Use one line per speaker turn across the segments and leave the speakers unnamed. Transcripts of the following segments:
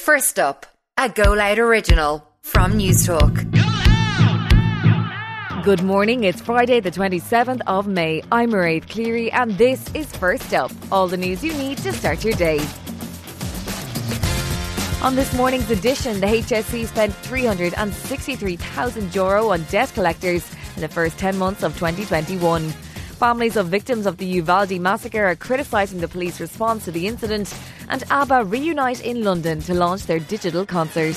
First up, a Go Loud original from Newstalk.
Good morning, it's Friday, the 27th of May. I'm Mairead Cleary, and this is First Up all the news you need to start your day. On this morning's edition, the HSE spent €363,000 Euro on debt collectors in the first 10 months of 2021. Families of victims of the Uvalde massacre are criticising the police response to the incident, and ABBA reunite in London to launch their digital concert.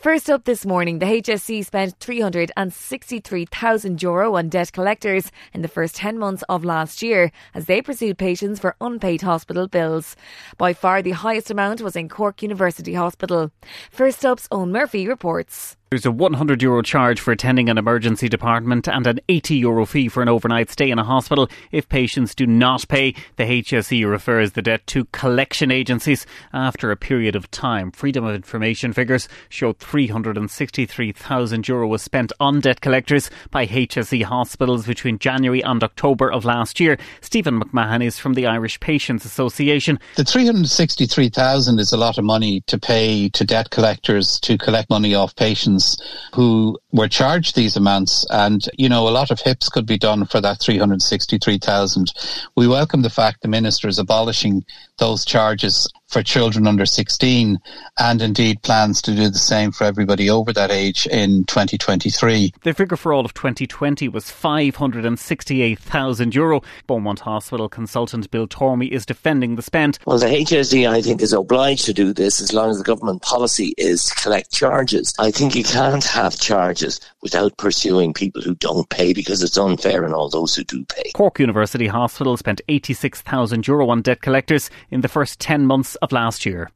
First up this morning, the HSE spent €363,000 Euro on debt collectors in the first 10 months of last year as they pursued patients for unpaid hospital bills. By far the highest amount was in Cork University Hospital. First up's Owen Murphy reports.
There's a 100 euro charge for attending an emergency department and an 80 euro fee for an overnight stay in a hospital if patients do not pay. The HSE refers the debt to collection agencies after a period of time. Freedom of Information figures show 363,000 euro was spent on debt collectors by HSE hospitals between January and October of last year. Stephen McMahon is from the Irish Patients Association.
The 363,000 is a lot of money to pay to debt collectors to collect money off patients who were charged these amounts. And, you know, a lot of hips could be done for that 363,000. We welcome the fact the minister is abolishing those charges for children under 16 and indeed plans to do the same for everybody over that age in 2023.
The figure for all of 2020 was 568,000 euro. Beaumont Hospital consultant Bill Tormey is defending the spend.
Well, the HSE, I think, is obliged to do this as long as the government policy is to collect charges. I think you can't have charges without pursuing people who don't pay because it's unfair on all those who do pay.
Cork University Hospital spent 86,000 euro on debt collectors in the first 10 months of last year.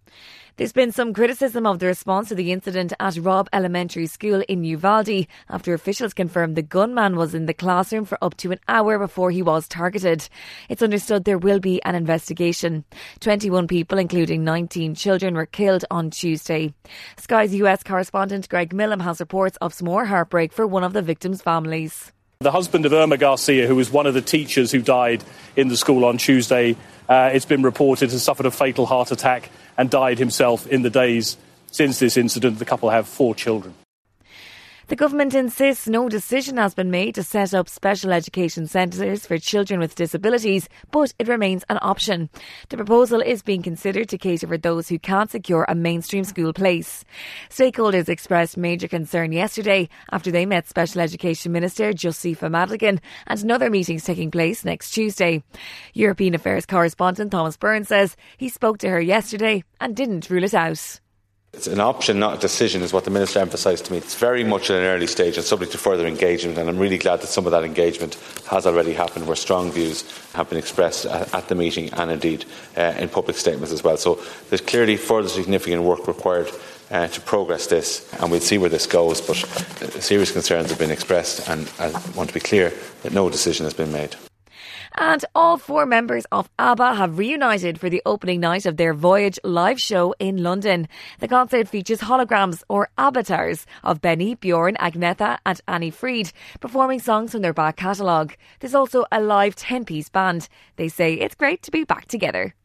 There's been some criticism of the response to the incident at Robb Elementary School in Uvalde after officials confirmed the gunman was in the classroom for up to an hour before he was targeted. It's understood there will be an investigation. 21 people, including 19 children, were killed on Tuesday. Sky's US correspondent Greg Milam has reports of some more heartbreak for one of the victims' families.
The husband of Irma Garcia, who was one of the teachers who died in the school on Tuesday, uh, it's been reported has suffered a fatal heart attack and died himself in the days since this incident. The couple have four children.
The government insists no decision has been made to set up special education centres for children with disabilities, but it remains an option. The proposal is being considered to cater for those who can't secure a mainstream school place. Stakeholders expressed major concern yesterday after they met Special Education Minister Josepha Madigan and another meetings taking place next Tuesday. European Affairs correspondent Thomas Byrne says he spoke to her yesterday and didn't rule it out.
It's an option, not a decision, is what the Minister emphasised to me. It's very much at an early stage and subject to further engagement, and I'm really glad that some of that engagement has already happened, where strong views have been expressed at, the meeting and indeed uh, in public statements as well. So there's clearly further significant work required uh, to progress this, and we'll see where this goes. But uh, serious concerns have been expressed, and I want to be clear that no decision has been made.
And all four members of ABBA have reunited for the opening night of their Voyage live show in London. The concert features holograms or avatars of Benny, Bjorn, Agnetha, and Anni Frid performing songs from their back catalogue. There's also a live 10 piece band. They say it's great to be back together.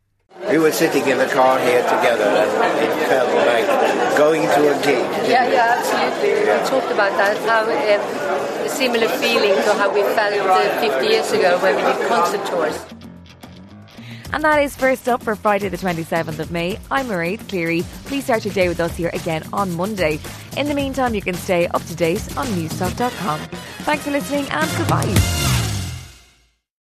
We were sitting in the car here together and it felt like going to a gig.
Yeah, yeah, absolutely. We talked about that, how um, a similar feeling to how we felt uh, 50 years ago when we did concert tours.
And that is first up for Friday, the 27th of May. I'm Mairead Cleary. Please start your day with us here again on Monday. In the meantime, you can stay up to date on newstalk.com. Thanks for listening and goodbye.